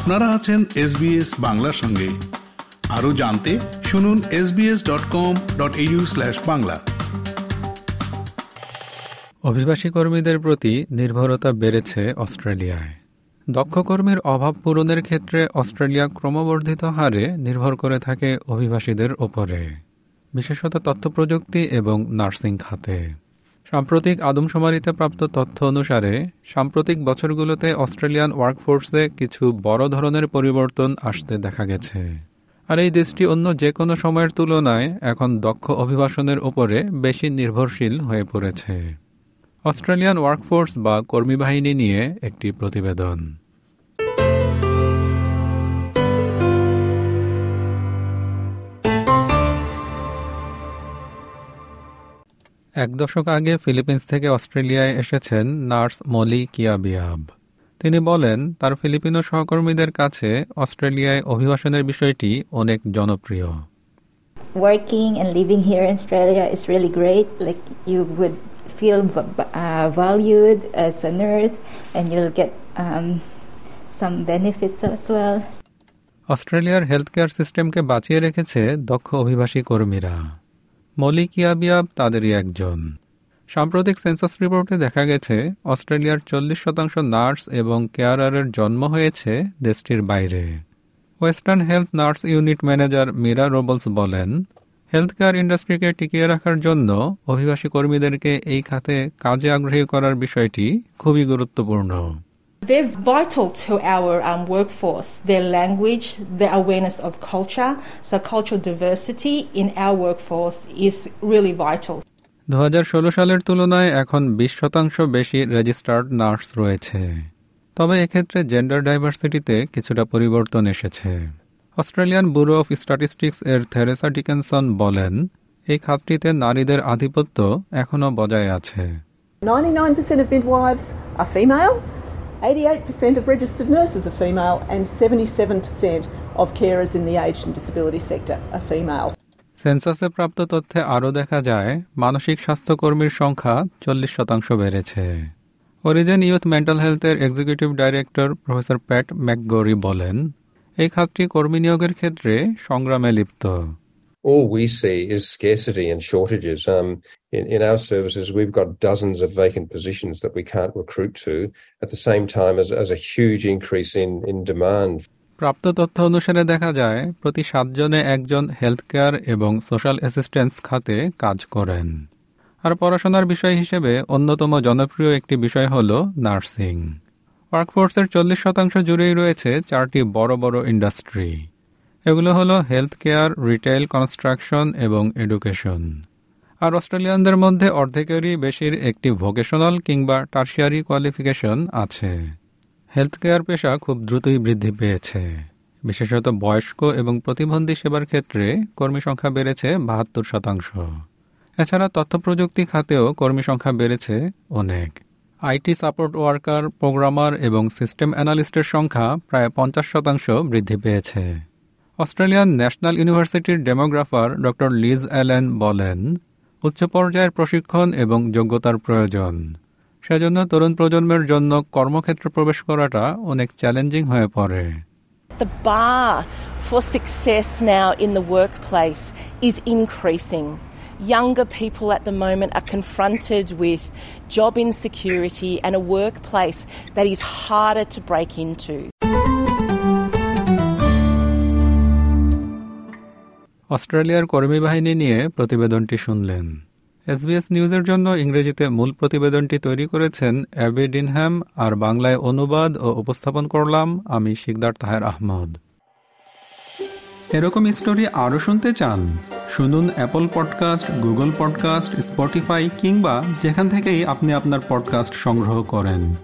আপনারা আছেন এসবিএস বাংলার সঙ্গে। আরও জানতে শুনুন SBS dot com dot Bangla. অভিবাসী কর্মীদের প্রতি নির্ভরতা বেড়েছে অস্ট্রেলিয়ায়। দক্ষ কর্মীর অভাব পূরণের ক্ষেত্রে অস্ট্রেলিয়া ক্রমবর্ধিত হারে নির্ভর করে থাকে অভিবাসীদের ওপরে। বিশেষত তথ্য প্রযুক্তি এবং নার্সিং খাতে। সাম্প্রতিক আদমশুমারিতে প্রাপ্ত তথ্য অনুসারে, সাম্প্রতিক বছরগুলোতে অস্ট্রেলিয়ান ওয়ার্কফোর্সে কিছু বড় ধরনের পরিবর্তন আসতে দেখা গেছে। আর এই দেশটি অন্য যে কোনো সময়ের তুলনায় এখন দক্ষ অভিবাসনের উপরে বেশি নির্ভরশীল হয়ে পড়েছে। অস্ট্রেলিয়ান ওয়ার্কফোর্স বা কর্মী বাহিনী নিয়ে একটি প্রতিবেদন। এক দশক আগে ফিলিপিন্স থেকে অস্ট্রেলিয়ায় এসেছেন নার্স মলি কিয়াবিয়াব তিনি বলেন তার ফিলিপিনো সহকর্মীদের কাছে অস্ট্রেলিয়ায় অভিবাসনের বিষয়টি অনেক জনপ্রিয় Working and living here in Australia is really great. Like you would feel uh, valued as a nurse, and you'll get um, some benefits as well. অস্ট্রেলিয়ার হেলথ কেয়ার সিস্টেমকে বাঁচিয়ে রেখেছে দক্ষ অভিবাসী কর্মীরা মলিক ইয়াবিয়াব তাদেরই একজন। সাম্প্রতিক সেন্সাস রিপোর্টে দেখা গেছে, অস্ট্রেলিয়ার চল্লিশ শতাংশ নার্স এবং কেয়ারারের জন্ম হয়েছে দেশটির বাইরে। Western Health nurse unit manager Mira Robles বলেন হেলথ কেয়ার ইন্ডাস্ট্রিকে টিকিয়ে রাখার জন্য অভিবাসী কর্মীদেরকে এই খাতে কাজে আগ্রহী করার বিষয়টি খুবই গুরুত্বপূর্ণ। They're vital to our um, workforce. Their language, their awareness of culture, so cultural diversity in our workforce is really vital. দু হাজার ষোলো সালের তুলনায় এখন বিশ শতাংশ বেশি রেজিস্টার্ড নার্স রয়েছে তবে এক্ষেত্রে জেন্ডার ডাইভার্সিটিতে কিছুটা পরিবর্তন এসেছে অস্ট্রেলিয়ান ব্যুরো অফ স্ট্যাটিস্টিক্স এর থেরেসা ডিকেনসন বলেন এই খাতটিতে নারীদের আধিপত্য এখনও বজায় আছে 99% of midwives are female. 88% of registered nurses are female, and 77% of carers in the aged and disability sector are female. সেন্সাসে প্রাপ্ত তথ্যে আরও দেখা যায় মানসিক স্বাস্থ্যকর্মীর সংখ্যা চল্লিশ শতাংশ বেড়েছে অরিজেন ইউথ মেন্টাল হেলথের executive director professor Pat McGorry বলেন এই খাতটি কর্মী নিয়োগের ক্ষেত্রে সংগ্রামে লিপ্ত all we see is scarcity and shortages. Um, in, in, our services, we've got dozens of vacant positions that we can't recruit to at the same time as, as a huge increase in, in demand. প্রাপ্ত তথ্য অনুসারে দেখা যায় প্রতি সাতজনে একজন health care এবং social assistance খাতে কাজ করেন আর পড়াশোনার বিষয় হিসেবে অন্যতম জনপ্রিয় একটি বিষয় হল নার্সিং ওয়ার্কফোর্সের চল্লিশ শতাংশ জুড়েই রয়েছে চারটি বড় বড় ইন্ডাস্ট্রি এগুলো হলো হেলথ কেয়ার রিটেল কনস্ট্রাকশন এবং এডুকেশন আর অস্ট্রেলিয়ানদের মধ্যে অর্ধেকেরই বেশির একটি ভোকেশনাল কিংবা টার্সিয়ারি কোয়ালিফিকেশন আছে। হেলথ কেয়ার পেশা খুব দ্রুতই বৃদ্ধি পেয়েছে। বিশেষত বয়স্ক এবং প্রতিবন্ধী সেবার ক্ষেত্রে কর্মী সংখ্যা বেড়েছে বাহাত্তর শতাংশ। এছাড়া তথ্য প্রযুক্তি খাতেও কর্মী সংখ্যা বেড়েছে অনেক। আইটি সাপোর্ট ওয়ার্কার প্রোগ্রামার এবং সিস্টেম অ্যানালিস্টের সংখ্যা প্রায় পঞ্চাশ শতাংশ বৃদ্ধি পেয়েছে। অস্ট্রেলিয়ান ন্যাশনাল ইউনিভার্সিটির ডেমোগ্রাফার ড লিজ অ্যালেন বলেন উচ্চ পর্যায়ের প্রশিক্ষণ এবং যোগ্যতার প্রয়োজন সেজন্য তরুণ প্রজন্মের জন্য কর্মক্ষেত্রে প্রবেশ করাটা অনেক চ্যালেঞ্জিং হয়ে পড়ে The bar for success now in the workplace is increasing. Younger people at the moment are confronted with job insecurity and a workplace that is harder to break into. অস্ট্রেলিয়ার কর্মী বাহিনী নিয়ে প্রতিবেদনটি শুনলেন। এসবিএস নিউজের জন্য ইংরেজিতে মূল প্রতিবেদনটি তৈরি করেছেন অ্যাবি ডিনহ্যাম, আর বাংলায় অনুবাদ ও উপস্থাপন করলাম আমি শিকদার তাহের আহমদ। এরকম স্টোরি আরও শুনতে চান? শুনুন Apple podcast, Google podcast, Spotify কিংবা যেখান থেকেই আপনি আপনার পডকাস্ট সংগ্রহ করেন।